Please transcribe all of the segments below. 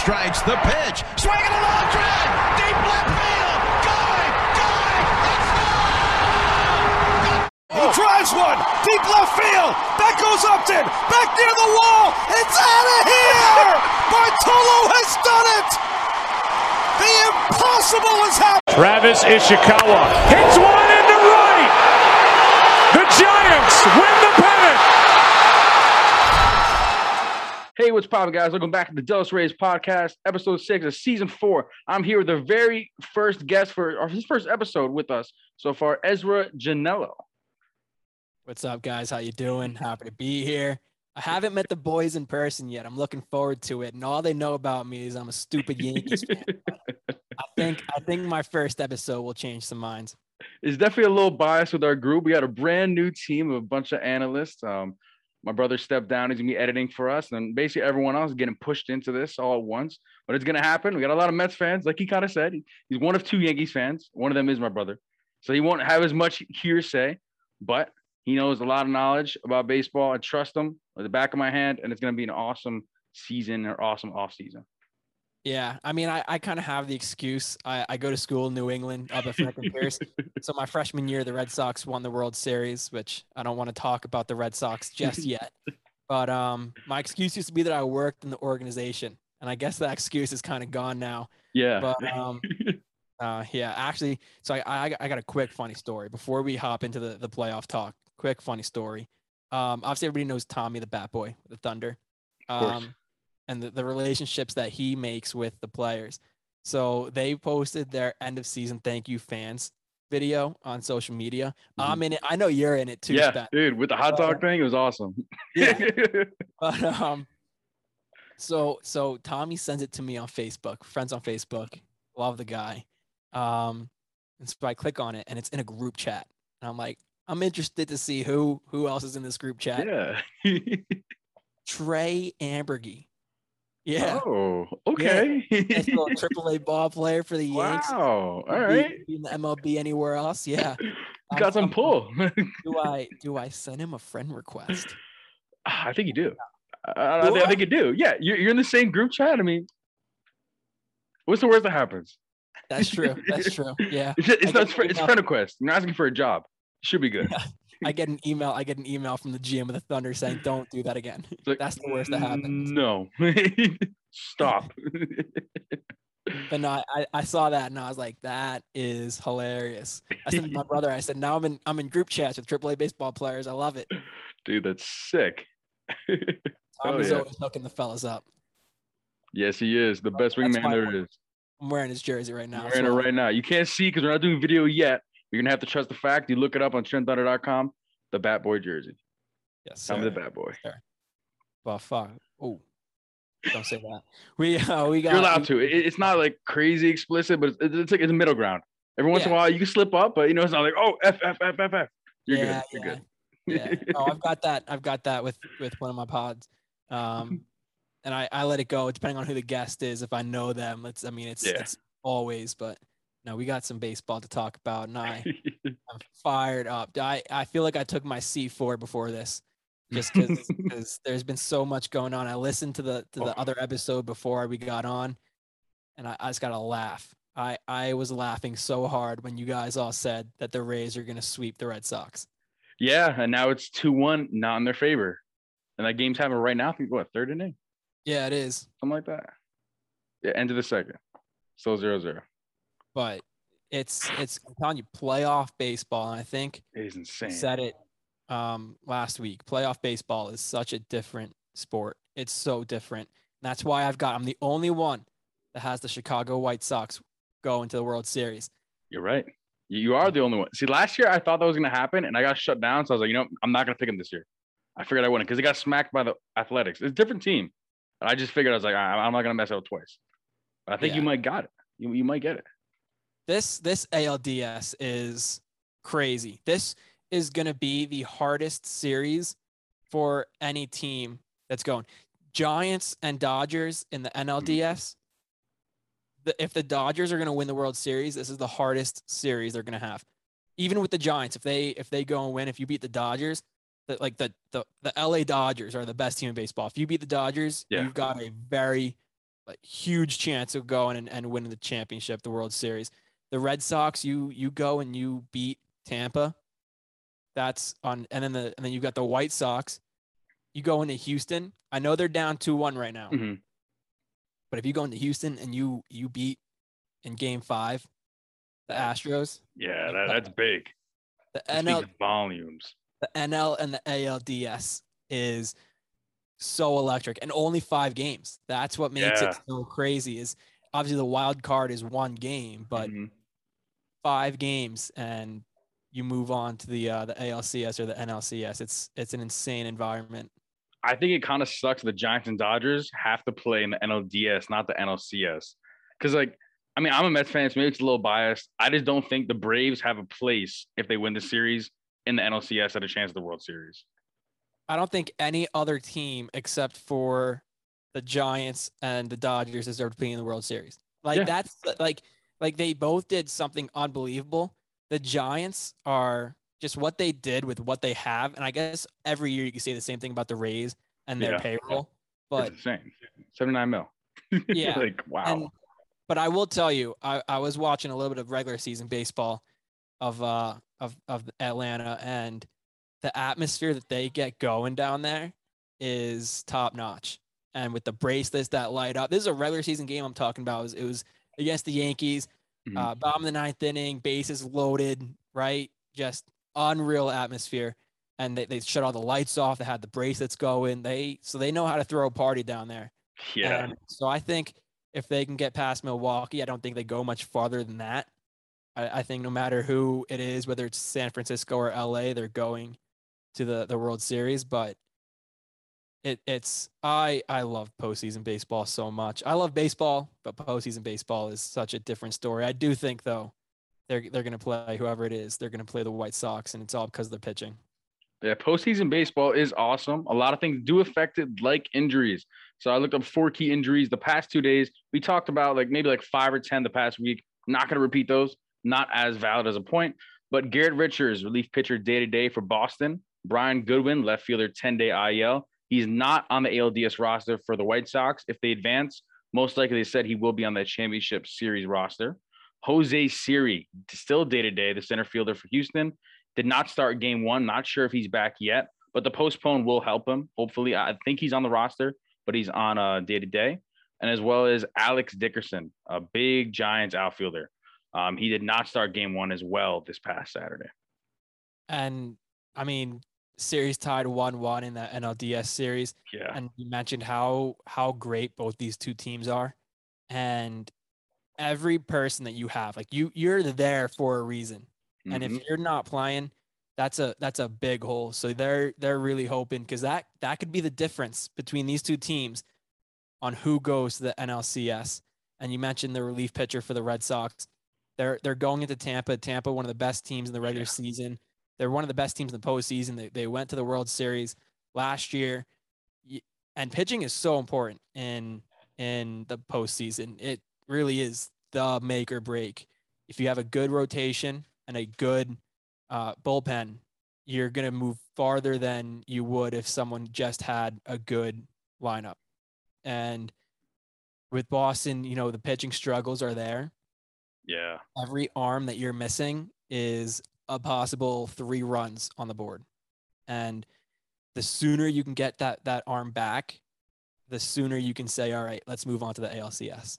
strikes. The pitch. Swinging a long drive. Deep left field. Going. Going. Let's go. He drives one. Deep left field. That goes Upton. Back near the wall. It's out of here. Bartolo has done it. The impossible has happened. Travis Ishikawa hits one into right. The Giants win Hey, what's poppin', guys? Welcome back to the Dallas Rays podcast, episode six of season four. I'm here with the very first guest for or his first episode with us so far, Ezra Janello. What's up, guys? How you doing? Happy to be here. I haven't met the boys in person yet. I'm looking forward to it. And all they know about me is I'm a stupid Yankees fan. I think I think my first episode will change some minds. It's definitely a little biased with our group. We got a brand new team of a bunch of analysts. Um, my brother stepped down. He's gonna be editing for us, and basically everyone else is getting pushed into this all at once. But it's gonna happen. We got a lot of Mets fans, like he kind of said. He's one of two Yankees fans. One of them is my brother, so he won't have as much hearsay, but he knows a lot of knowledge about baseball. I trust him with the back of my hand, and it's gonna be an awesome season or awesome off season. Yeah, I mean, I, I kind of have the excuse. I, I go to school in New England up at Franklin Pierce. So my freshman year, the Red Sox won the World Series, which I don't want to talk about the Red Sox just yet. But um, my excuse used to be that I worked in the organization, and I guess that excuse is kind of gone now. Yeah. But um, uh, yeah, actually, so I, I I got a quick funny story before we hop into the the playoff talk. Quick funny story. Um, obviously everybody knows Tommy the Bat Boy, the Thunder. Um, and the, the relationships that he makes with the players. So they posted their end of season thank you fans video on social media. I'm in it. I know you're in it too, Mm-hmm. yeah, dude, with the hot dog thing, it was awesome. Yeah. But um, so so Tommy sends it to me on Facebook, friends on Facebook. Love the guy. Um, and so I click on it, and it's in a group chat, and I'm like, I'm interested to see who who else is in this group chat. yeah. Trey Amburgey. Yeah, Oh, okay. nice little triple A ball player for the Yanks. wow. All right. In the MLB anywhere else. Yeah. Got some pull. Do I do I send him a friend request? Ah, I think you do. I, I, think, I think you do. Yeah, you're, you're in the same group chat. I mean, what's the worst that happens? That's true. That's true. Yeah. It's, it's not. It's, fr- an it's email. friend request. You're not asking for a job. Should be good. I get an email. I get an email from the GM of the Thunder saying, "Don't do that again." Like, That's the worst that happens. No. Stop. But no, I, I- saw that and I was like, "That is hilarious." I said to my brother, "I said now I'm in I'm in group chats with AAA baseball players. I love it." Dude, that's sick. Oh, Tommy's yeah. always hooking the fellas up. yes, he is the best That's wingman there is. I there want- is. I'm wearing his jersey right now. I'm wearing it right now. You can't see because we're not doing video yet. You're gonna have to trust the fact. You look it up on TrentonThunder.com. The Bat Boy jersey. Yes, I'm the. Bat Boy. But fuck. Oh, don't say that. We uh, we got. You're allowed we- to. It, it's not like crazy explicit, but it's, it's like it's a middle ground. Every once in a while, you can slip up, but you know it's not like oh f f f f f. You're yeah, good. You're yeah, good. yeah. Oh, I've got that. I've got that with with one of my pods. Um, and I I let it go depending on who the guest is. If I know them, it's. I mean, it's Yeah. it's always. But no, we got some baseball to talk about, and I I'm fired up. I I feel like I took my C4 before this. Just because there's been so much going on. I listened to the to the Oh. other episode before we got on, and I, I just gotta laugh. I I was laughing so hard when you guys all said that the Rays are gonna sweep the Red Sox. yeah, and now it's two one, not in their favor, and that game's happening right now. I think what third inning, Yeah, it is. something like that. Yeah, end of the second. Still zero zero. But it's it's I'm telling you playoff baseball and I think It is insane. said it um last week playoff baseball is such a different sport it's so different and that's why I've got I'm the only one that has the Chicago White Sox go into the World Series You're right. You are the only one. See, last year I thought that was gonna happen, and I got shut down. So I was like, you know, I'm not gonna pick him this year. I figured I wouldn't because they got smacked by the Athletics. It's a different team. And I just figured I was like, I'm not gonna mess up twice. But I think you might got it. You, you might get it. This this ALDS is crazy this is going to be the hardest series for any team that's going Giants and Dodgers in the hmm. NLDS the, if the Dodgers are going to win the World Series, this is the hardest series they're going to have. Even with the Giants, if they if they go and win, if you beat the Dodgers, the, like the, the the LA Dodgers are the best team in baseball. If you beat the Dodgers, Yeah. you've got a very like, huge chance of going and, and winning the championship, the World Series. The Red Sox, you you go and you beat Tampa. That's on, and then the and then you got the White Sox. You go into Houston. I know they're down two one right now, Mhm. but if you go into Houston and you you beat in Game Five, the Astros, Yeah, that, that's big. the That NL volumes. the NL and the ALDS is so electric and only five games. That's what makes Yeah. it so crazy. Is obviously the wild card is one game, but Mhm. Five games and you move on to the uh, the ALCS or the NLCS. It's it's an insane environment. I think it kind of sucks. The Giants and Dodgers have to play in the NLDS, not the NLCS. Because, like, I mean, I'm a Mets fan, so maybe it's a little biased. I just don't think the Braves have a place if they win the series in the NLCS at a chance of the World Series. I don't think any other team except for the Giants and the Dodgers deserve to be in the World Series. Like Yeah. that's like like they both did something unbelievable. The Giants are just what they did with what they have, and I guess every year you can say the same thing about the Rays and their Yeah. payroll. But it's insane. 79 mil. Yeah, like, wow. and but I will tell you, I, I was watching a little bit of regular season baseball of uh of of Atlanta, and the atmosphere that they get going down there is top notch. And with the bracelets that light up, this is a regular season game I'm talking about. It was, it was against the Yankees, Mhm. uh, bottom of the ninth inning, bases loaded, right? Just unreal atmosphere. And they, they shut all the lights off. They had the bracelets going. They so they know how to throw a party down there. yeah. And so I think if they can get past Milwaukee, I don't think they go much farther than that. I, I think no matter who it is, whether it's San Francisco or LA, they're going to the, the World Series. But it it's I I love postseason baseball so much. I love baseball, but postseason baseball is such a different story. I do think though they're they're gonna play whoever it is. They're gonna play the White Sox, and it's all because of the pitching. Yeah, postseason baseball is awesome. A lot of things do affect it, like injuries. So I looked up four key injuries the past two days. We talked about like maybe like five or 10 the past week. Not going to repeat those. Not as valid as a point. But Garrett Richards, relief pitcher day to day for Boston. Brian Goodwin, left fielder, 10 day IL. He's not on the ALDS roster for the White Sox. If they advance, most likely they said he will be on that championship series roster. Jose Siri, still day to day, the center fielder for Houston did not start game one. Not sure if he's back yet, but the postpone will help him. Hopefully, I think he's on the roster, but he's on a day to day. And as well as Alex Dickerson, a big Giants outfielder. Um, he did not start game one as well this past Saturday. And I mean, series tied one one in the NLDS series. Yeah. and you mentioned how how great both these two teams are. And every person that you have like you you're there for a reason. And Mhm. if you're not playing that's a that's a big hole. So they're they're really hoping because that that could be the difference between these two teams on who goes to the NLCS and you mentioned the relief pitcher for the Red Sox. They're they're going into Tampa. Tampa one of the best teams in the regular season they're one of the best teams in the postseason they, they went to the World Series last year and pitching is so important in in the postseason. It really is the make or break. If you have a good rotation and a good uh, bullpen, you're gonna move farther than you would if someone just had a good lineup. And with Boston, you know the pitching struggles are there. Yeah. Every arm that you're missing is a possible three runs on the board, and the sooner you can get that that arm back, the sooner you can say, all right, let's move on to the ALCS.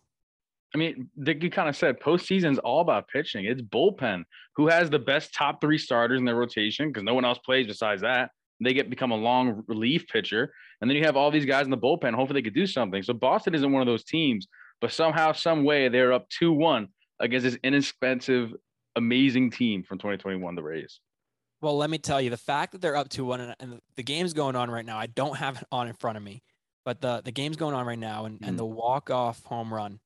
I mean, Dick, you kind of said postseason's all about pitching. It's bullpen. Who has the best top three starters in their rotation? Because no one else plays besides that. They get become a long relief pitcher, and then you have all these guys in the bullpen. Hopefully, they could do something. So Boston isn't one of those teams, but somehow, some way, they're up two one against this inexpensive, amazing team from 2021, the Rays. Well, let me tell you, the fact that they're up to one and, the game's going on right now, I don't have it on in front of me, but the the game's going on right now, and, and the walk off home run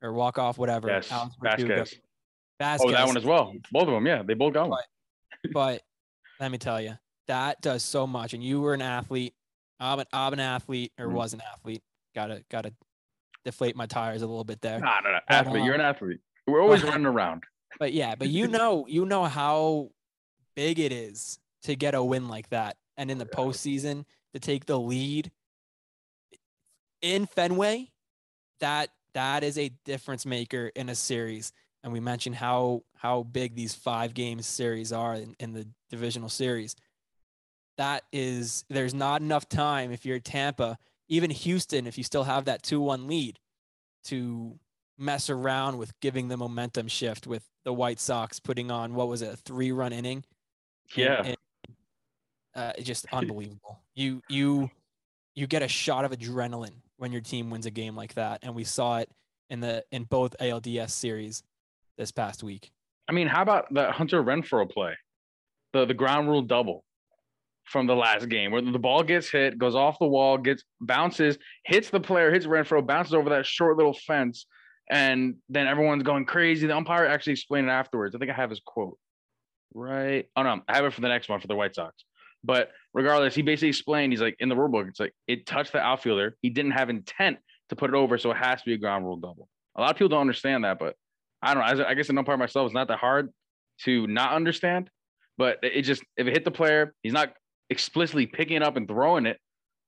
or walk off whatever. Yes, Vasquez. Vasquez. Oh, that one as well. Both of them, yeah, they both got one. but let me tell you, that does so much. And you were an athlete. I'm an, I'm an athlete or Mhm. was an athlete. Gotta gotta deflate my tires a little bit there. No, no, But, athlete. You're um, an athlete. We're always running around. But yeah, but you know, you know how big it is to get a win like that, and in the postseason to take the lead in Fenway that that is a difference maker in a series. And we mentioned how how big these five game series are in, in the divisional series. That is there's not enough time if you're Tampa, even Houston, if you still have that two one lead, to mess around with giving the momentum shift with the White Sox putting on what was it, a three run inning? Yeah. And- uh, just unbelievable. You you you get a shot of adrenaline when your team wins a game like that, and we saw it in the in both ALDS series this past week. I mean, how about the Hunter Renfroe play? The the ground rule double from the last game where the ball gets hit, goes off the wall, gets bounces, hits the player, hits Renfroe, bounces over that short little fence, and then everyone's going crazy. The umpire actually explained it afterwards. I think I have his quote. Right. Oh no, I have it for the next one for the White Sox. But regardless, he basically explained he's like in the rule book, it's like it touched the outfielder. He didn't have intent to put it over, so it has to be a ground rule double. A lot of people don't understand that, but I don't know. I guess an umpire myself, it's not that hard to not understand. But it just if it hit the player, he's not explicitly picking it up and throwing it.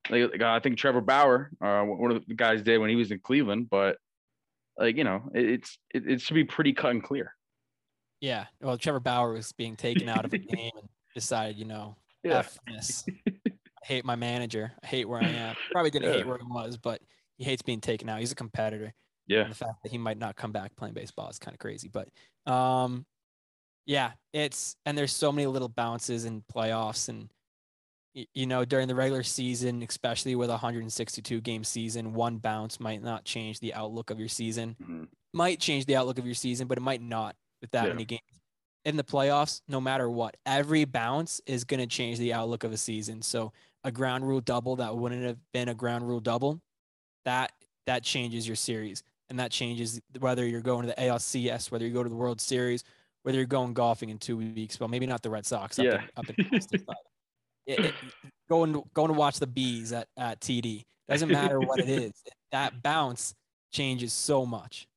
Like like, uh, I think Trevor Bauer, uh, one of the guys did when he was in Cleveland. But like you know, it, it's it, it should be pretty cut and clear. Yeah. Well, Trevor Bauer was being taken out of a game and decided, you know, Yeah. This. I hate my manager. I hate where I am. Probably didn't hate where he was, but he hates being taken out. He's a competitor. Yeah. And the fact that he might not come back playing baseball is kind of crazy. But um, yeah, it's and there's so many little bounces in playoffs and you know during the regular season, especially with a 162 game season, one bounce might not change the outlook of your season. Mhm. Might change the outlook of your season, but it might not with that Yeah. many games. In the playoffs, no matter what, every bounce is going to change the outlook of a season. So a ground rule double that wouldn't have been a ground rule double, that that changes your series and that changes whether you're going to the ALCS, whether you go to the World Series, whether you're going golfing in two weeks. Well, maybe not the Red Sox. Up Yeah. in, up in it, it, going to, going to watch the bees at, at TD doesn't matter what it is. That bounce changes so much.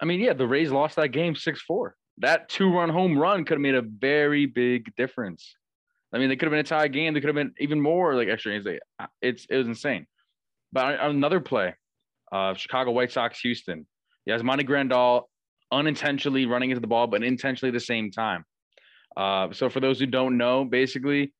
I mean, yeah, the Rays lost that game 6 4. That two run home run could have made a very big difference. I mean, they could have been a tie game. They could have been even more like extra innings. Uh, It's it was insane. But another play, uh, Chicago White Sox Houston. Yes, Monty Grandal unintentionally running into the ball, but intentionally at the same time. Uh, so for those who don't know, basically,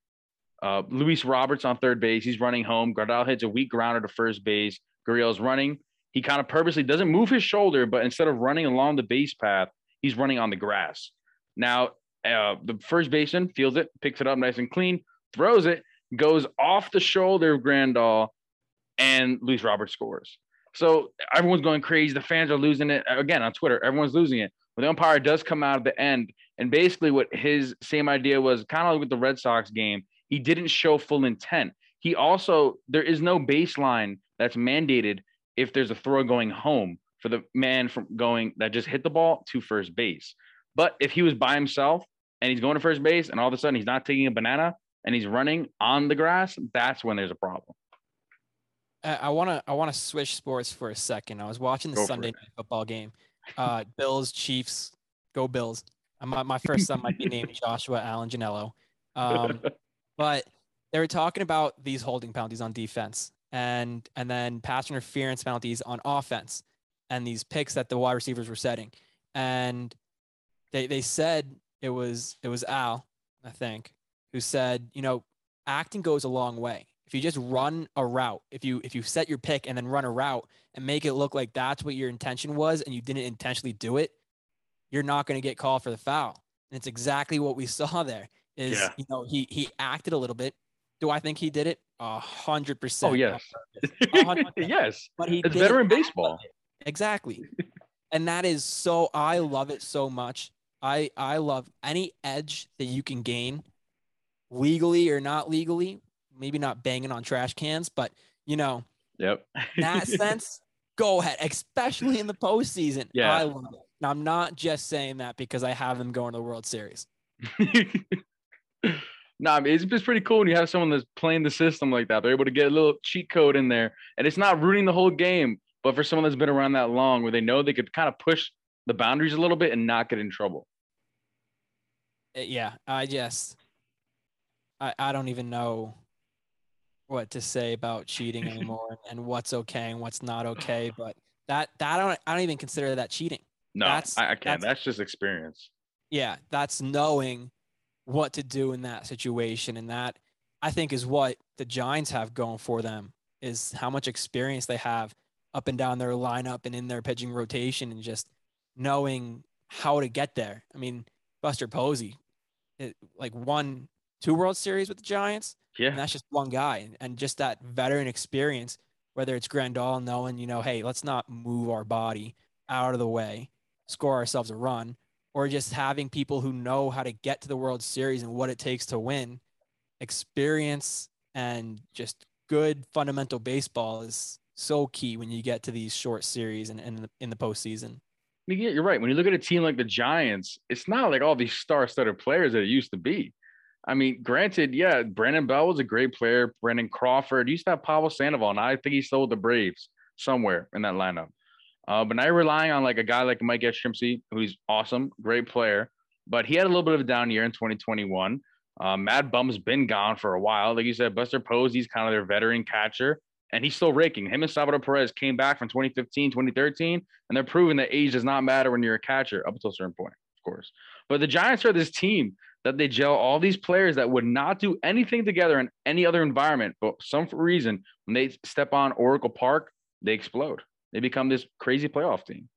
uh, Luis Roberts on third base. He's running home. Grandal hits a weak grounder to first base. Gurriel's running. He kind of purposely doesn't move his shoulder, but instead of running along the base path, he's running on the grass. Now, uh, the first baseman feels it, picks it up nice and clean, throws it, goes off the shoulder of Grandal, and Luis Roberts scores. So everyone's going crazy. The fans are losing it. Again, on Twitter, everyone's losing it. But the umpire does come out at the end. And basically, what his same idea was kind of like with the Red Sox game, he didn't show full intent. He also, there is no baseline that's mandated if there's a throw going home for the man from going that just hit the ball to first base. But if he was by himself and he's going to first base and all of a sudden he's not taking a banana and he's running on the grass, that's when there's a problem. I want to I want to switch sports for a second. I was watching the Go Sunday night football game. Uh, Bills Chiefs, go Bills. My my first son might be named Joshua Allen Janello. Um, but they were talking about these holding penalties on defense and and then pass interference penalties on offense and these picks that the wide receivers were setting. And they they said it was it was Al, I think, who said, you know, acting goes a long way. If you just run a route, if you if you set your pick and then run a route and make it look like that's what your intention was and you didn't intentionally do it, you're not going to get called for the foul. And it's exactly what we saw there. Is Yeah. you know he he acted a little bit. Do I think he did it? A hundred percent. Oh, yes. Yes. But he It's veteran baseball. it. Exactly. and that is so I love it so much. I I love any edge that you can gain legally or not legally. Maybe not banging on trash cans, but you know, Yep. in that sense, go ahead, especially in the postseason. Yeah. I love it. And I'm not just saying that because I have them going to the World Series. no, I mean, it's just pretty cool when you have someone that's playing the system like that. They're able to get a little cheat code in there, and it's not ruining the whole game. But for someone that's been around that long, where they know they could kind of push the boundaries a little bit and not get in trouble. Uh, Yeah, I just, I, I don't even know what to say about cheating anymore and what's okay and what's not okay. But That that I don't I don't even consider that cheating. No, That's- I, I can't. that's- That's, just experience. Yeah, that's knowing what to do in that situation, and that I think is what the Giants have going for them is how much experience they have up and down their lineup and in their pitching rotation, and just knowing how to get there. I mean, Buster Posey, it, like won two World Series with the Giants, and Yeah. that's just one guy, and, and just that veteran experience. Whether it's Grandal knowing, you know, hey, let's not move our body out of the way, score ourselves a run, or just having people who know how to get to the World Series and what it takes to win, experience and just good fundamental baseball is so key when you get to these short series and, and in, the, in the postseason. Yeah, you're right. When you look at a team like the Giants, it's not like all these star-studded players that it used to be. I mean, granted, yeah, Brandon Belt was a great player. Brandon Crawford used to have Pablo Sandoval, and I think he's still with the Braves somewhere in that lineup. Uh, but now you're relying on like a guy like Mike Yastrzemski, who's awesome, great player, but he had a little bit of a down year in 2021. Uh, Mad Bum's been gone for a while. Like you said, Buster Posey's kind of their veteran catcher, and he's still raking. Him and Salvador Perez came back from 2015, 2013, and they're proving that age does not matter when you're a catcher up until a certain point, of course. But the Giants are this team that they gel all these players that would not do anything together in any other environment, but some reason, when they step on Oracle Park, they explode. They become this crazy playoff team.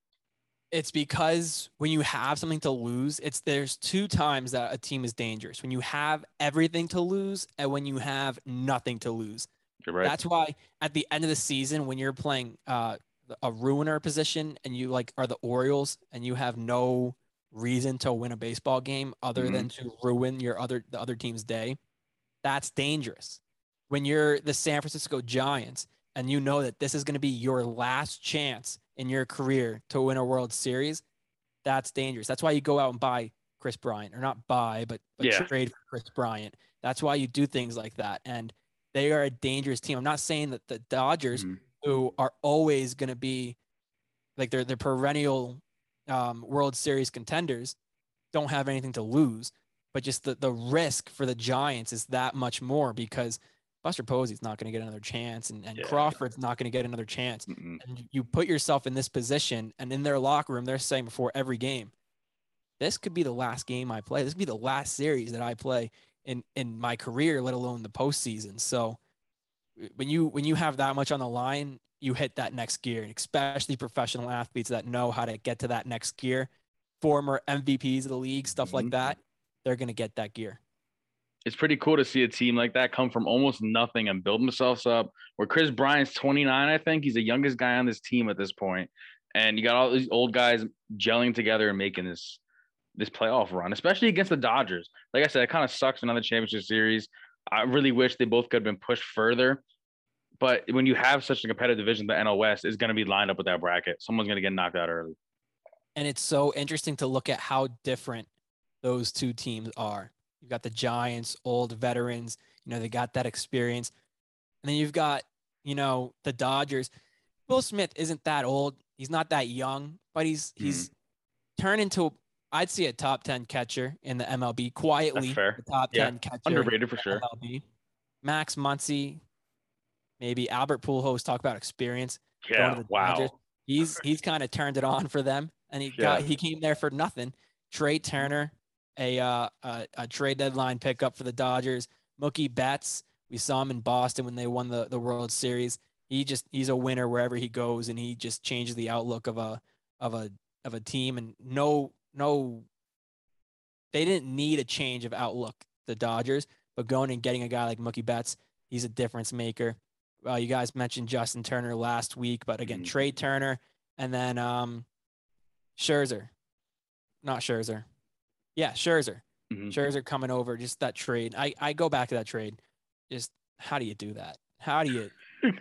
It's because when you have something to lose, it's there's two times that a team is dangerous. When you have everything to lose and when you have nothing to lose. You're right. That's why at the end of the season, when you're playing uh, a ruiner position and you like are the Orioles and you have no reason to win a baseball game other Mhm. than to ruin your other the other team's day, that's dangerous. When you're the San Francisco Giants and you know that this is going to be your last chance in your career to win a World Series, that's dangerous. That's why you go out and buy Kris Bryant, or not buy, but, but Yeah. trade for Kris Bryant. That's why you do things like that. And they are a dangerous team. I'm not saying that the Dodgers, Mhm. who are always going to be like they're the perennial um, World Series contenders, don't have anything to lose. But just the, the risk for the Giants is that much more because Buster Posey's not going to get another chance, and, and Yeah. Crawford's not going to get another chance. Mm-mm. And you put yourself in this position, and in their locker room, they're saying before every game, this could be the last game I play. This could be the last series that I play in in my career, let alone the postseason. So when you when you have that much on the line, you hit that next gear, and especially professional athletes that know how to get to that next gear, former MVPs of the league, stuff like Mhm. that, they're gonna get that gear. It's pretty cool to see a team like that come from almost nothing and build themselves up. Where Kris Bryant's 29, I think he's the youngest guy on this team at this point, and you got all these old guys gelling together and making this this playoff run, especially against the Dodgers. Like I said, it kind of sucks another championship series. I really wish they both could have been pushed further. But when you have such a competitive division, the NL West is going to be lined up with that bracket. Someone's going to get knocked out early. And it's so interesting to look at how different those two teams are. You've got the Giants, old veterans, you know, they got that experience. And then you've got, you know, the Dodgers. Will Smith isn't that old. He's not that young, but he's hmm. he's turned into I'd see a top 10 catcher in the MLB quietly. fair. The top Yeah, 10 catcher. Underrated for sure. MLB. Max Muncy, maybe Albert Pujols talk about experience. going Yeah. to the Wow. Dodgers. He's he's kind of turned it on for them, and he got he came there for nothing. Trea Turner, a uh, a, a trade deadline pickup for the Dodgers. Mookie Betts, we saw him in Boston when they won the the World Series. He just he's a winner wherever he goes, and he just changes the outlook of a of a of a team. And no no, they didn't need a change of outlook. The Dodgers, but going and getting a guy like Mookie Betts, he's a difference maker. Uh, you guys mentioned Justin Turner last week, but again, Mhm. Trea Turner and then um, Scherzer, not Scherzer. Yeah, Scherzer. Mhm. Scherzer coming over, just that trade. I, I go back to that trade. Just how do you do that? How do you?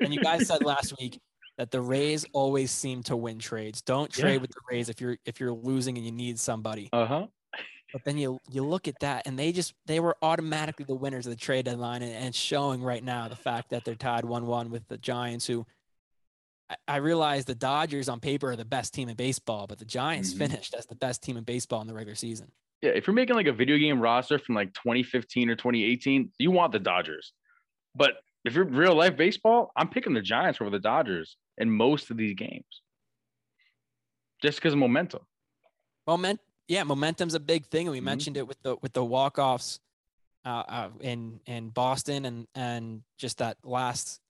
And you guys said last week that the Rays always seem to win trades. Don't trade Yeah. with the Rays if you're if you're losing and you need somebody. Uh huh. But then you you look at that and they just they were automatically the winners of the trade deadline and, and showing right now the fact that they're tied one one with the Giants who I, I realize the Dodgers on paper are the best team in baseball, but the Giants Mhm. finished as the best team in baseball in the regular season. Yeah, if you're making like a video game roster from like 2015 or 2018, you want the Dodgers. But if you're real life baseball, I'm picking the Giants over the Dodgers in most of these games. just because of momentum. Moment, yeah, momentum's a big thing, and we Mhm. mentioned it with the with the walk offs uh, uh, in in Boston, and and just that last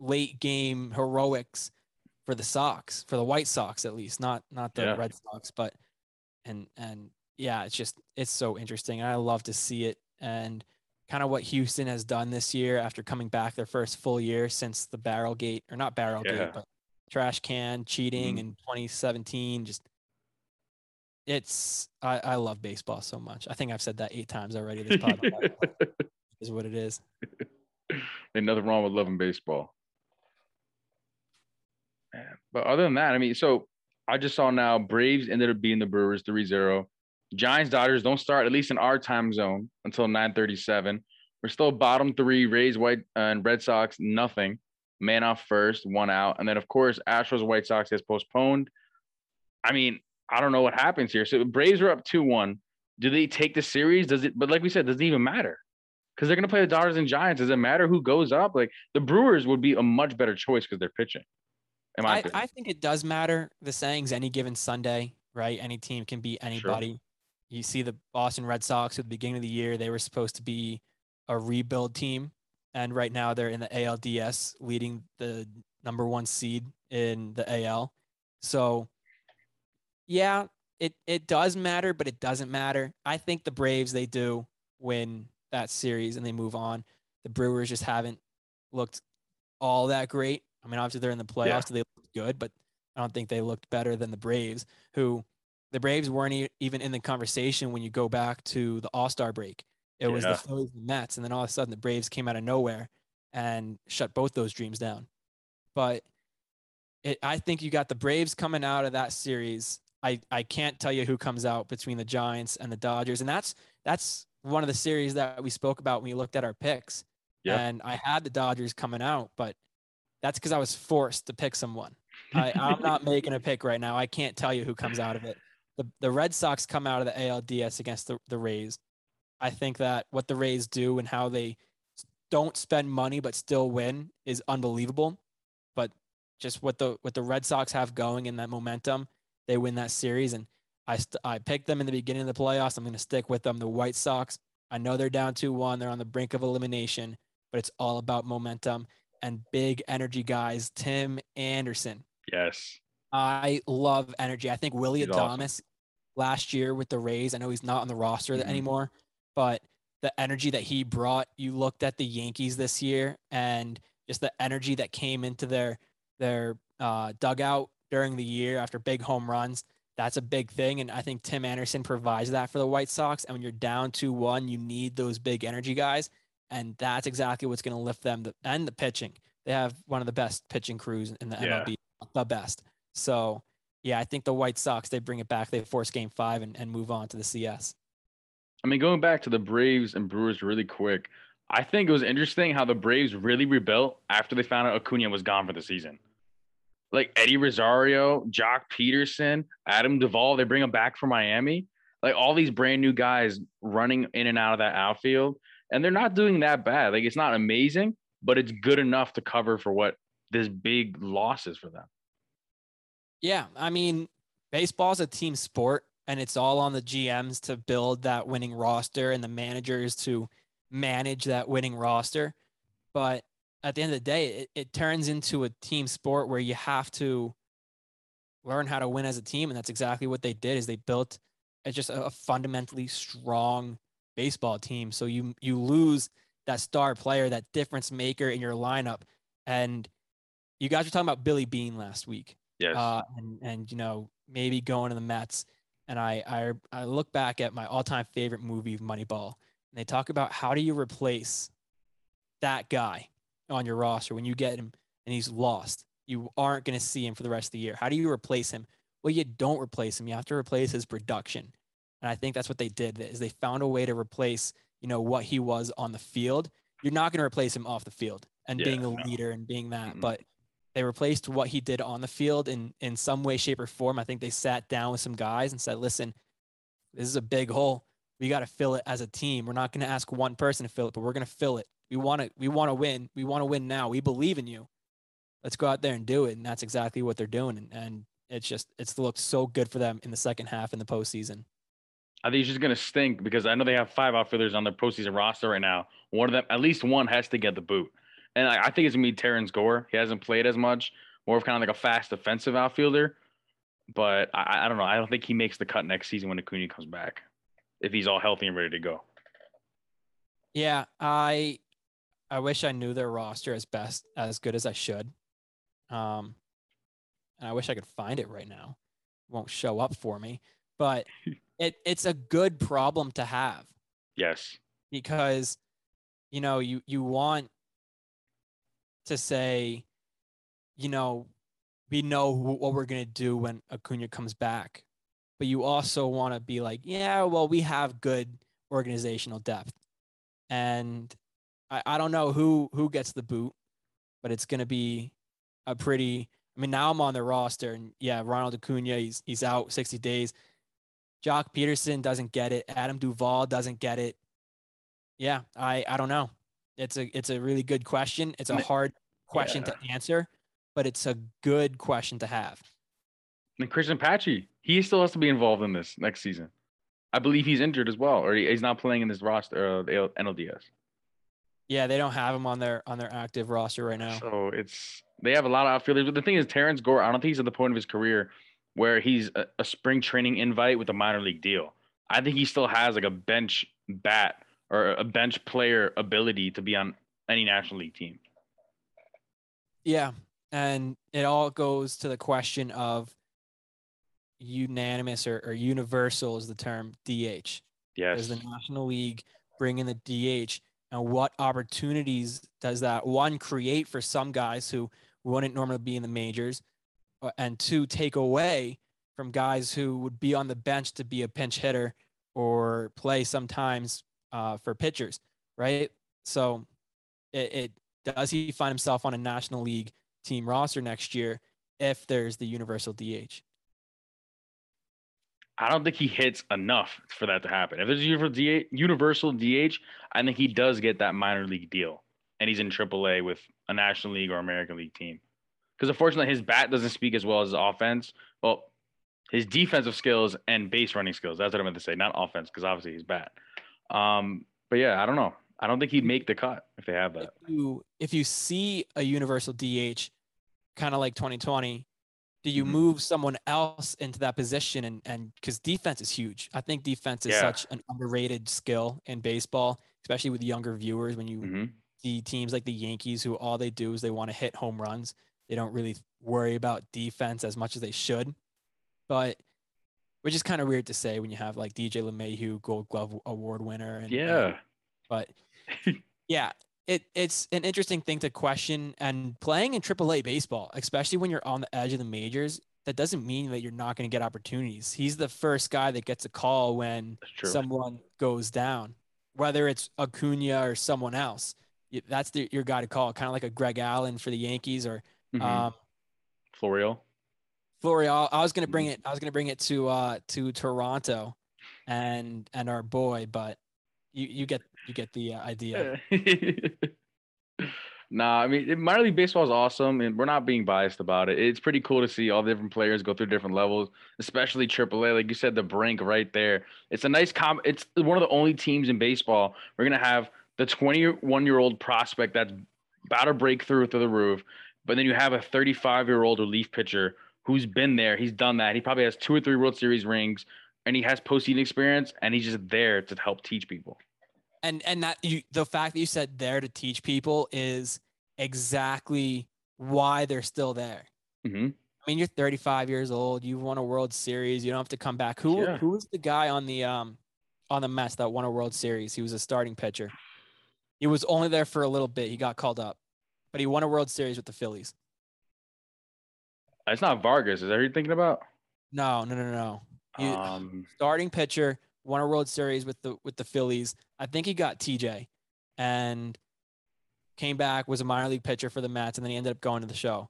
late game heroics for the Sox, for the White Sox at least, not not the Yeah. Red Sox, but and and yeah, it's just it's so interesting. I love to see it, and kind of what Houston has done this year after coming back their first full year since the barrel gate or not barrel Yeah. gate, but trash can cheating Mhm. in 2017. Just it's I, I love baseball so much. I think I've said that eight times already. This pod is what it is. Ain't nothing wrong with loving baseball. Man. But other than that, I mean, so I just saw now Braves ended up being the Brewers 3-0. Giants Dodgers don't start at least in our time zone until 9:37. We're still bottom three. Rays White uh, and Red Sox nothing. Man off first, one out, and then of course Astros White Sox gets postponed. I mean, I don't know what happens here. So Braves are up two one. Do they take the series? Does it? But like we said, does it even matter? Because they're gonna play the Dodgers and Giants. Does it matter who goes up? Like the Brewers would be a much better choice because they're pitching. In I. I think it does matter. The saying's any given Sunday, right? Any team can beat anybody. You see the Boston Red Sox at the beginning of the year, they were supposed to be a rebuild team. And right now they're in the ALDS, leading the number one seed in the AL. So, yeah, it, it does matter, but it doesn't matter. I think the Braves, they do win that series and they move on. The Brewers just haven't looked all that great. I mean, obviously they're in the playoffs, Yeah. so they looked good, but I don't think they looked better than the Braves, who the Braves weren't e- even in the conversation when you go back to the All Star break. It was the Phillies and Mets, and then all of a sudden the Braves came out of nowhere and shut both those dreams down. But it, I think you got the Braves coming out of that series. I, I can't tell you who comes out between the Giants and the Dodgers, and that's that's one of the series that we spoke about when we looked at our picks. Yeah. And I had the Dodgers coming out, but that's because I was forced to pick someone. I, I'm not making a pick right now. I can't tell you who comes out of it. The the Red Sox come out of the ALDS against the, the Rays. I think that what the Rays do and how they don't spend money but still win is unbelievable. But just what the what the Red Sox have going in that momentum, they win that series. And I st- I picked them in the beginning of the playoffs. I'm going to stick with them. The White Sox. I know they're down two one. They're on the brink of elimination, but it's all about momentum and big energy guys. Tim Anderson. yes. I love energy. I think Willy He's awesome. Adames last year with the Rays. I know he's not on the roster Mhm. anymore, but the energy that he brought. You looked at the Yankees this year, and just the energy that came into their their uh, dugout during the year after big home runs. That's a big thing, and I think Tim Anderson provides that for the White Sox. And when you're down two one, you need those big energy guys, and that's exactly what's going to lift them. The, and the pitching, they have one of the best pitching crews in the Yeah. MLB, the best. So yeah, I think the White Sox they bring it back. They force Game Five and, and move on to the CS. I mean, going back to the Braves and Brewers really quick, I think it was interesting how the Braves really rebuilt after they found out Acuna was gone for the season. Like Eddie Rosario, Joc Pederson, Adam Duvall, they bring him back from Miami. Like all these brand new guys running in and out of that outfield, and they're not doing that bad. Like it's not amazing, but it's good enough to cover for what this big loss is for them. Yeah, I mean, baseball's a team sport, and it's all on the GMs to build that winning roster and the managers to manage that winning roster. But at the end of the day, it, it turns into a team sport where you have to learn how to win as a team, and that's exactly what they did. Is they built it's just a, a fundamentally strong baseball team. So you you lose that star player, that difference maker in your lineup, and you guys were talking about Billy Beane last week Yes. uh, and and you know maybe going to the Mets. And I I I look back at my all-time favorite movie, Moneyball, and they talk about how do you replace that guy on your roster when you get him and he's lost. You aren't going to see him for the rest of the year. How do you replace him? Well, you don't replace him. You have to replace his production. And I think that's what they did is they found a way to replace, you know, what he was on the field. You're not going to replace him off the field and Yeah, being a no. leader and being that, Mm-mm. but they replaced what he did on the field in in some way shape or form. I think they sat down with some guys and said listen this is a big hole. We got to fill it as a team. We're not going to ask one person to fill it but we're going to fill it. We want to we want to win. We want to win now. We believe in you. Let's go out there and do it. And that's exactly what they're doing. And, and it's just it's looked so good for them in the second half in the postseason. I think he's just gonna stink because I know they have five outfielders on their postseason roster right now. One of them, at least one, has to get the boot, and I, I think it's gonna be Terrence Gore. He hasn't played as much, more of kind of like a fast defensive outfielder. But I, I don't know. I don't think he makes the cut next season when Acuna comes back, if he's all healthy and ready to go. Yeah, I I wish I knew their roster as best as good as I should. Um, and I wish I could find it right now. It won't show up for me, but it it's a good problem to have Yes. because you know you you want to say you know we know wh- what we're going to do when Acuna comes back but you also want to be like yeah well we have good organizational depth and I, I don't know who who gets the boot but it's going to be a pretty I mean now I'm on the roster and yeah Ronald Acuna he's he's out 60 days Joc Pederson doesn't get it. Adam Duvall doesn't get it. Yeah, I I don't know. It's a it's a really good question. It's a hard question to answer, but it's a good question to have. And Cristian Pache, he still has to be involved in this next season. I believe he's injured as well, or he's not playing in this roster, uh, the NLDS. Yeah, they don't have him on their on their active roster right now. So it's they have a lot of outfielders. But the thing is, Terrence Gore, I don't think he's at the point of his career where he's a, a spring training invite with a minor league deal. I think he still has like a bench bat or a bench player ability to be on any national league team. Yeah, and it all goes to the question of unanimous or, or universal is the term DH. Yes. Does the National League bring in the DH? And what opportunities does that one create for some guys who wouldn't normally be in the majors? uh, And two, take away from guys who would be on the bench to be a pinch hitter or play sometimes uh, for pitchers, right? So it, it does he find himself on a National League team roster next year if there's the universal DH? I don't think he hits enough for that to happen. If there's a universal DH, I think he does get that minor league deal, and he's in AAA with a National League or American League team. Because unfortunately, his bat doesn't speak as well as his offense. Well, his defensive skills and base running skills. That's what I meant to say, not offense, because obviously he's bat. Um, but yeah, I don't know. I don't think he'd make the cut if they have if that. you if you see a universal DH, kind of like 2020, do you Mhm. move someone else into that position? And and because defense is huge, I think defense is Yeah. such an underrated skill in baseball, especially with younger viewers. When you hmm see teams like the Yankees, who all they do is they want to hit home runs, they don't really worry about defense as much as they should. But which is kind of weird to say when you have like DJ LeMahieu, Gold Glove Award winner, and Yeah. but yeah, it it's an interesting thing to question. And playing in AAA baseball, especially when you're on the edge of the majors, that doesn't mean that you're not going to get opportunities. He's the first guy that gets a call when someone goes down, whether it's Acuna or someone else. That's the, your guy to call, kind of like a Greg Allen for the Yankees or Mhm. um, Florial. Florial. I was gonna bring it. I was gonna bring it to uh to Toronto, and and our boy, but you you get you get the uh, idea. nah, I mean, minor league baseball is awesome, and we're not being biased about it. It's pretty cool to see all the different players go through different levels, especially AAA. Like you said, the brink right there. It's a nice com. It's one of the only teams in baseball we're gonna have the 21 year old prospect that's about to break through through the roof, but then you have a 35 year old relief pitcher who's been there. He's done that. He probably has two or three World Series rings, and he has postseason experience, and he's just there to help teach people. and and that you the fact that you said there to teach people is exactly why they're still there. hmm I mean, you're 35 years old. You've won a World Series. You don't have to come back. Who Yeah. who was the guy on the um on the Mets that won a World Series? He was a starting pitcher. He was only there for a little bit. He got called up, but he won a World Series with the Phillies. It's not Vargas. Is that you're thinking about? No, no, no, no. You- Um, starting pitcher, won a World Series with the with the Phillies. I think he got TJ, and came back was a minor league pitcher for the Mets, and then he ended up going to the show.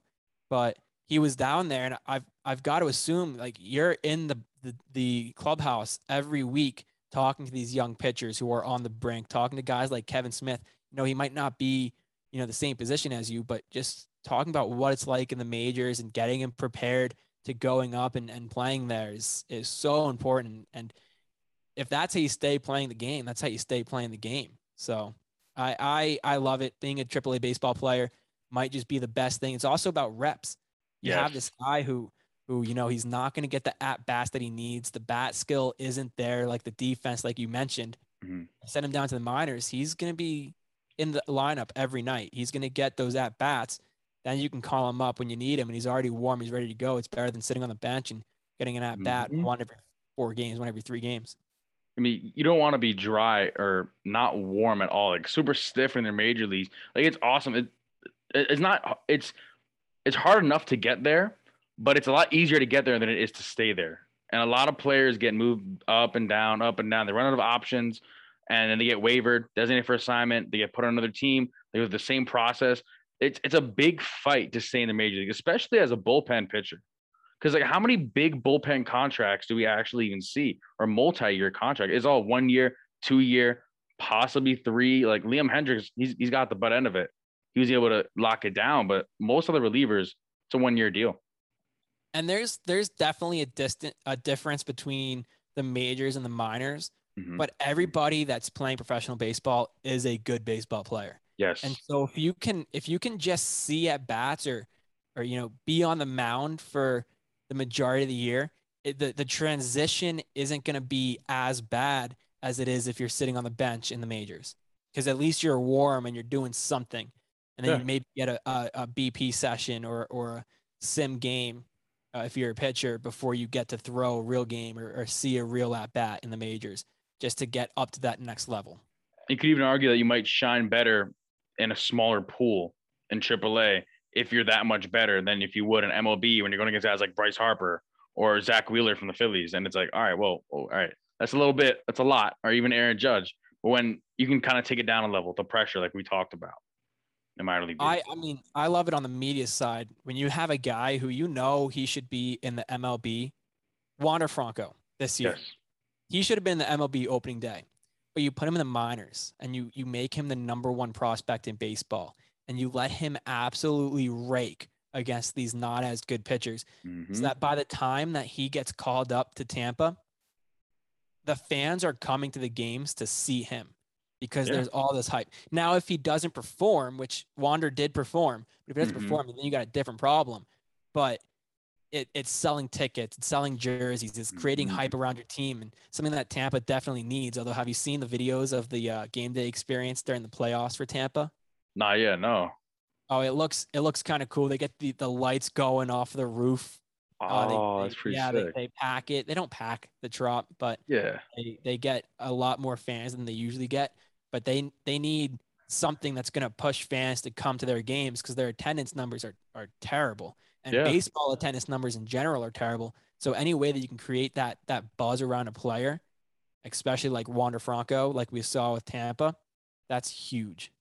But he was down there, and I've I've got to assume like you're in the the, the clubhouse every week talking to these young pitchers who are on the brink, talking to guys like Kevin Smith. You know, he might not be you know the same position as you, but just talking about what it's like in the majors and getting him prepared to going up and, and playing there is is so important. And if that's how you stay playing the game, that's how you stay playing the game. So I I I love it. Being a AAA baseball player might just be the best thing. It's also about reps. You Yes. have this guy who who you know he's not going to get the at bats that he needs. The bat skill isn't there, like the defense, like you mentioned. Mhm. Send him down to the minors. He's going to be in the lineup every night. He's going to get those at bats. Then you can call him up when you need him, and he's already warm. He's ready to go. It's better than sitting on the bench and getting an at bat Mhm. one every four games, one every three games. I mean, you don't want to be dry or not warm at all, like super stiff in their major leagues. Like it's awesome. It, it- it's not. It's it's hard enough to get there, but it's a lot easier to get there than it is to stay there. And a lot of players get moved up and down, up and down. They run out of options, and then they get wavered, designated for assignment. They get put on another team. They go through the same process. It's it's a big fight to stay in the major league, especially as a bullpen pitcher. Because like, how many big bullpen contracts do we actually even see, or multi-year contract? It's all one year, two year, possibly three. Like Liam Hendriks, he's he's got the butt end of it. He was able to lock it down, but most of the relievers, it's a one-year deal. And there's there's definitely a distant a difference between the majors and the minors, Mhm. but everybody that's playing professional baseball is a good baseball player. Yes. And so if you can if you can just see at bats or or you know be on the mound for the majority of the year, it, the the transition isn't going to be as bad as it is if you're sitting on the bench in the majors because at least you're warm and you're doing something, and then Yeah. you maybe get a, a, a BP session or or a sim game uh, if you're a pitcher before you get to throw a real game or, or see a real at bat in the majors just to get up to that next level. you could even argue that you might shine better in a smaller pool in AAA if you're that much better than if you would in MLB when you're going against guys like Bryce Harper or Zack Wheeler from the Phillies. And it's like, all right, well, all right, that's a little bit, that's a lot, or even Aaron Judge. But when you can kind of take it down a level, the pressure, like we talked about, in minor league. I, I mean, I love it on the media side when you have a guy who you know he should be in the MLB, Wander Franco this year. yes, He should have been the MLB opening day, but you put him in the minors and you you make him the number one prospect in baseball, and you let him absolutely rake against these not as good pitchers. Mhm. So that by the time that he gets called up to Tampa, the fans are coming to the games to see him because Yeah. there's all this hype. Now, if he doesn't perform, which Wander did perform, but if he doesn't Mhm. perform, then you got a different problem. But it, it's selling tickets, it's selling jerseys, it's creating Mhm. hype around your team, and something that Tampa definitely needs. Although, have you seen the videos of the uh, game day experience during the playoffs for Tampa? Nah, yeah, no. Oh, it looks it looks kind of cool. They get the, the lights going off the roof uh, they- Oh, they- that's pretty yeah, they, sick. they pack it. They don't pack the trop, but yeah, they, they get a lot more fans than they usually get. But they they need something that's going to push fans to come to their games because their attendance numbers are, are terrible. And Yeah. baseball attendance numbers in general are terrible. So any way that you can create that that buzz around a player, especially like Wander Franco, like we saw with Tampa, that's huge.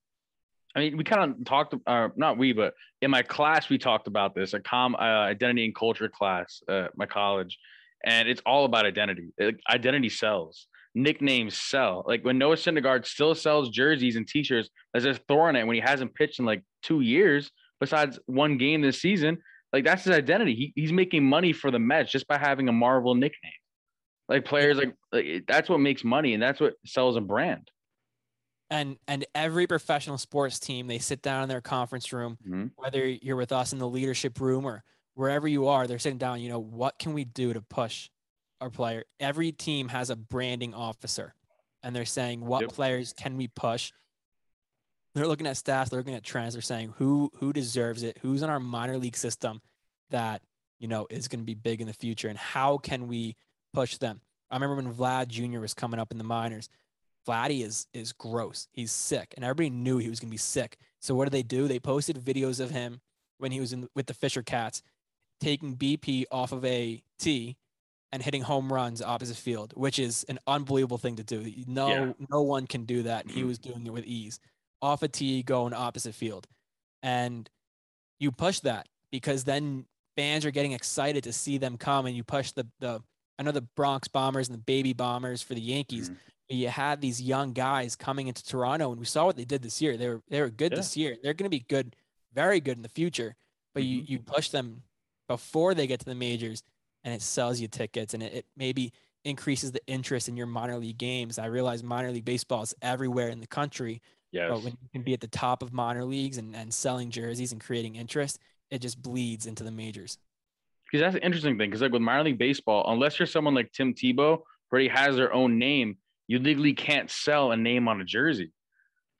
I mean, we kind of talked, uh, not we, but in my class, we talked about this, a com uh, identity and culture class at my college, and it's all about identity. Like, identity sells, nicknames sell. Like when Noah Syndergaard still sells jerseys and T-shirts, as a thorn it when he hasn't pitched in like two years, besides one game this season. Like that's his identity. He, he's making money for the Mets just by having a Marvel nickname. Like players, like, like that's what makes money, and that's what sells a brand. And and every professional sports team, they sit down in their conference room Mhm. whether you're with us in the leadership room or wherever you are, they're sitting down, you know, what can we do to push our player? Every team has a branding officer and they're saying what Yep. players can we push? They're looking at stats, they're looking at trends, they're saying who who deserves it, who's in our minor league system that, you know, is going to be big in the future and how can we push them? I remember when Vlad Jr. was coming up in the minors. Vladdy is is gross. He's sick, and everybody knew he was gonna be sick. So what did they do? They posted videos of him when he was in with the Fisher Cats, taking BP off of a tee and hitting home runs opposite field, which is an unbelievable thing to do. No, Yeah. no one can do that. and He Mhm. was doing it with ease, off a tee, going opposite field, and you push that because then fans are getting excited to see them come, and you push the the. I know the Bronx Bombers and the Baby Bombers for the Yankees Mhm. you had these young guys coming into Toronto, and we saw what they did this year. They were they were good Yeah. this year. They're going to be good, very good in the future. But you Mhm. you push them before they get to the majors and it sells you tickets and it, it maybe increases the interest in your minor league games. I realize minor league baseball is everywhere in the country, Yes. but when you can be at the top of minor leagues and, and selling jerseys and creating interest, it just bleeds into the majors. because that's an interesting thing. Because like with minor league baseball, unless you're someone like Tim Tebow, already has their own name, you legally can't sell a name on a jersey.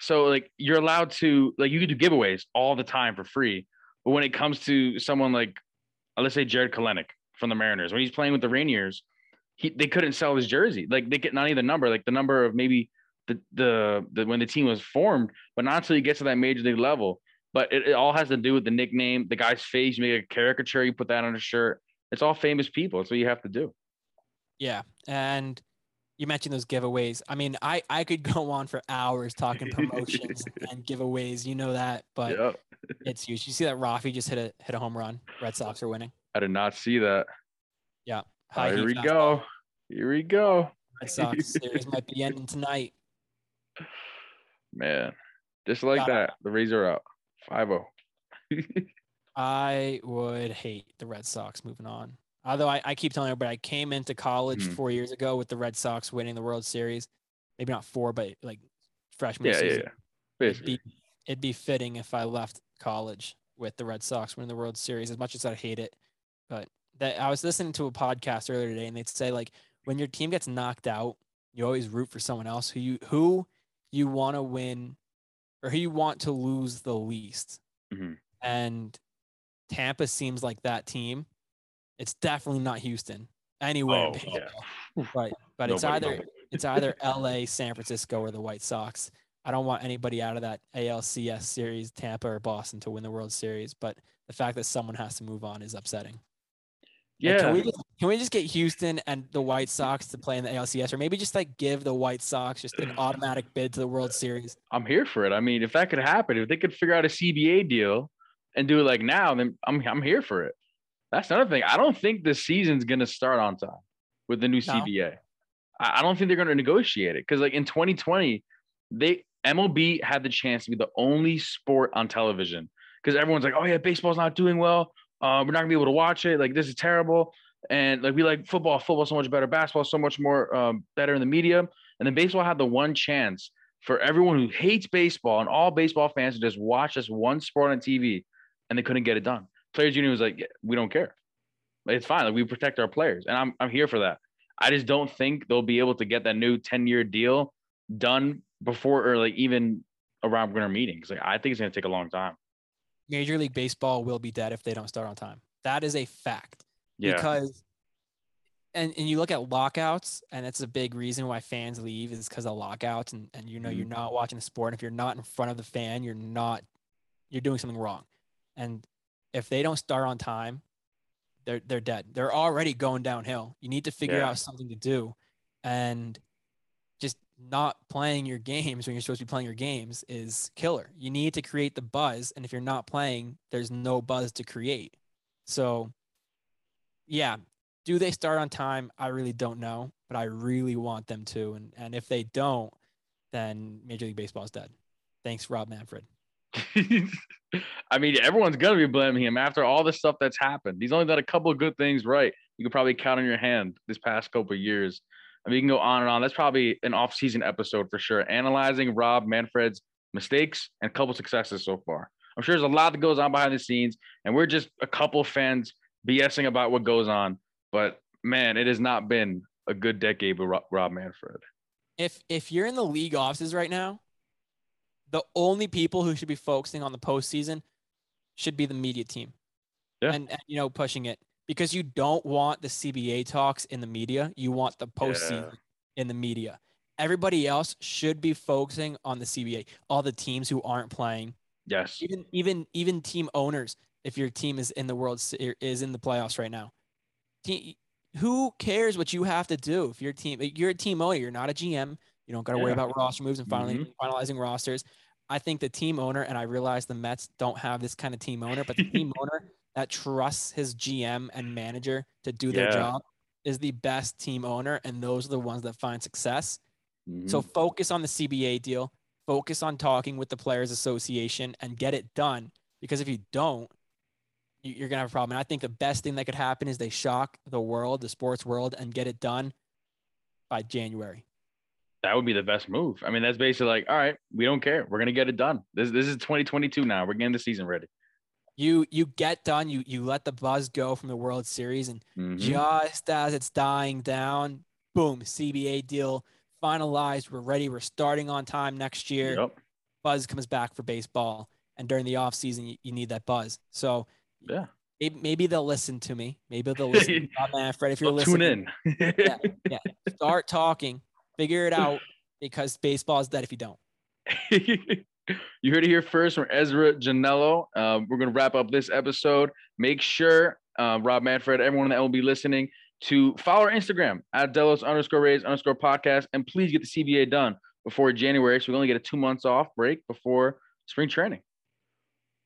So like you're allowed to like you can do giveaways all the time for free, but when it comes to someone like uh, let's say Jarred Kelenic from the Mariners, when he's playing with the Rainiers, he they couldn't sell his jersey. Like they get not even the number, like the number of maybe the the, the when the team was formed, but not until you get to that major league level. But it, it all has to do with the nickname, the guy's face. You make a caricature, you put that on a shirt. It's all famous people. That's what you have to do. Yeah. And you mentioned those giveaways. I mean, I, I could go on for hours talking promotions and giveaways. You know that, but yeah. it's huge. You see that Rafi just hit a hit a home run. Red Sox are winning. I did not see that. High Here we fastball. go. Here we go. Red Sox series might be ending tonight. Man. Just like Got that. The Rays are out. oh. 5-0. I would hate the Red Sox moving on. Although I, I keep telling everybody I came into college Mhm. four years ago with the Red Sox winning the World Series. Maybe not four, but like freshman Yeah, yeah, season. yeah. It'd be, it'd be fitting if I left college with the Red Sox winning the World Series, as much as I hate it. But that I was listening to a podcast earlier today, and they'd say like when your team gets knocked out, you always root for someone else who you who you want to win or who you want to lose the least. Mhm. And Tampa seems like that team. It's definitely not Houston anywhere. Oh, yeah. baseball, But but it's either it's either LA, San Francisco, or the White Sox. I don't want anybody out of that ALCS series, Tampa or Boston, to win the World Series. But the fact that someone has to move on is upsetting. Like, Yeah. can we just can we just get Houston and the White Sox to play in the ALCS, or maybe just like give the White Sox just an automatic bid to the World Series? I'm here for it. I mean, if that could happen, if they could figure out a CBA deal and do it like now, then I'm I'm here for it. That's another thing. I don't think the season's gonna start on time with the new CBA. I, I don't think they're gonna negotiate it because like in 2020, they MLB had the chance to be the only sport on television because everyone's like, oh yeah, baseball's not doing well. Uh, we're not gonna be able to watch it. Like this is terrible. And like we like football, football so much better, basketball so much more um, better in the media. And then baseball had the one chance for everyone who hates baseball and all baseball fans to just watch this one sport on TV, and they couldn't get it done. Players Union was like, "Yeah, we don't care. It's fine. Like, we protect our players, and I'm I'm here for that. I just don't think they'll be able to get that new 10 year deal done before or like even around winter meetings. Like I think it's gonna take a long time. Major League Baseball will be dead if they don't start on time. That is a fact. Yeah. because and, and you look at lockouts and it's a big reason why fans leave is because of lockouts and, and you know you're mm. not watching the sport and if you're not in front of the fan you're not you're doing something wrong and if they don't start on time they're they're dead they're already going downhill you need to figure Yeah. out something to do and not playing your games when you're supposed to be playing your games is killer you need to create the buzz and if you're not playing there's no buzz to create so yeah, do they start on time? I really don't know, but I really want them to. And and if they don't, then Major League Baseball is dead. Thanks, Rob Manfred. I mean, everyone's gonna be blaming him after all the stuff that's happened. He's only done a couple of good things right. You could probably count on your hand this past couple of years. I mean, you can go on and on. That's probably an off-season episode for sure, analyzing Rob Manfred's mistakes and couple successes so far. I'm sure there's a lot that goes on behind the scenes, and we're just a couple fans BSing about what goes on. But man, it has not been a good decade with Rob, Rob Manfred. If if you're in the league offices right now, the only people who should be focusing on the postseason should be the media team. Yeah. And, and you know, pushing it because you don't want the CBA talks in the media. You want the postseason in the media. Everybody else should be focusing on the CBA. All the teams who aren't playing, Yes. even even even team owners if your team is in the world is in the playoffs right now Te- who cares what you have to do if your team you're a team owner you're not a gm you don't got to worry about roster moves and finally mm-hmm. finalizing rosters i think the team owner and i realize the mets don't have this kind of team owner but the team owner that trusts his gm and manager to do their Yeah. job is the best team owner and those are the ones that find success so Mhm. focus on the CBA deal, focus on talking with the Players Association and get it done. Because if you don't, you- you're gonna have a problem. And I think the best thing that could happen is they shock the world, the sports world, and get it done by January. That would be the best move. I mean, that's basically like, all right, we don't care. We're gonna get it done. This this is 2022 now. We're getting the season ready. You you get done. You you let the buzz go from the World Series, and Mhm. just as it's dying down, boom, CBA deal finalized. We're ready. We're starting on time next year. Yep. Buzz comes back for baseball, and during the off season, you, you need that buzz. So Yeah. maybe, maybe they'll listen to me. Maybe they'll listen. to Rob Manfred, if you're Well, listening, tune in. Yeah. start talking, figure it out, because baseball is dead if you don't. you heard it here first from Ezra Janello. Um, we're going to wrap up this episode. Make sure, uh, Rob Manfred, everyone that will be listening, to follow our Instagram at Delos underscore Rays underscore podcast. And please get the CBA done before January. So we only get a two months off break before spring training.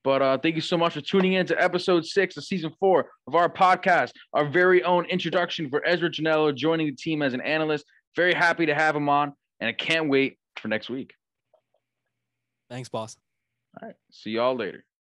But uh, thank you so much for tuning in to episode six of season four of our podcast, our very own introduction for Ezra Janello joining the team as an analyst. Very happy to have him on, and I can't wait for next week. Thanks, boss. All right. See y'all later.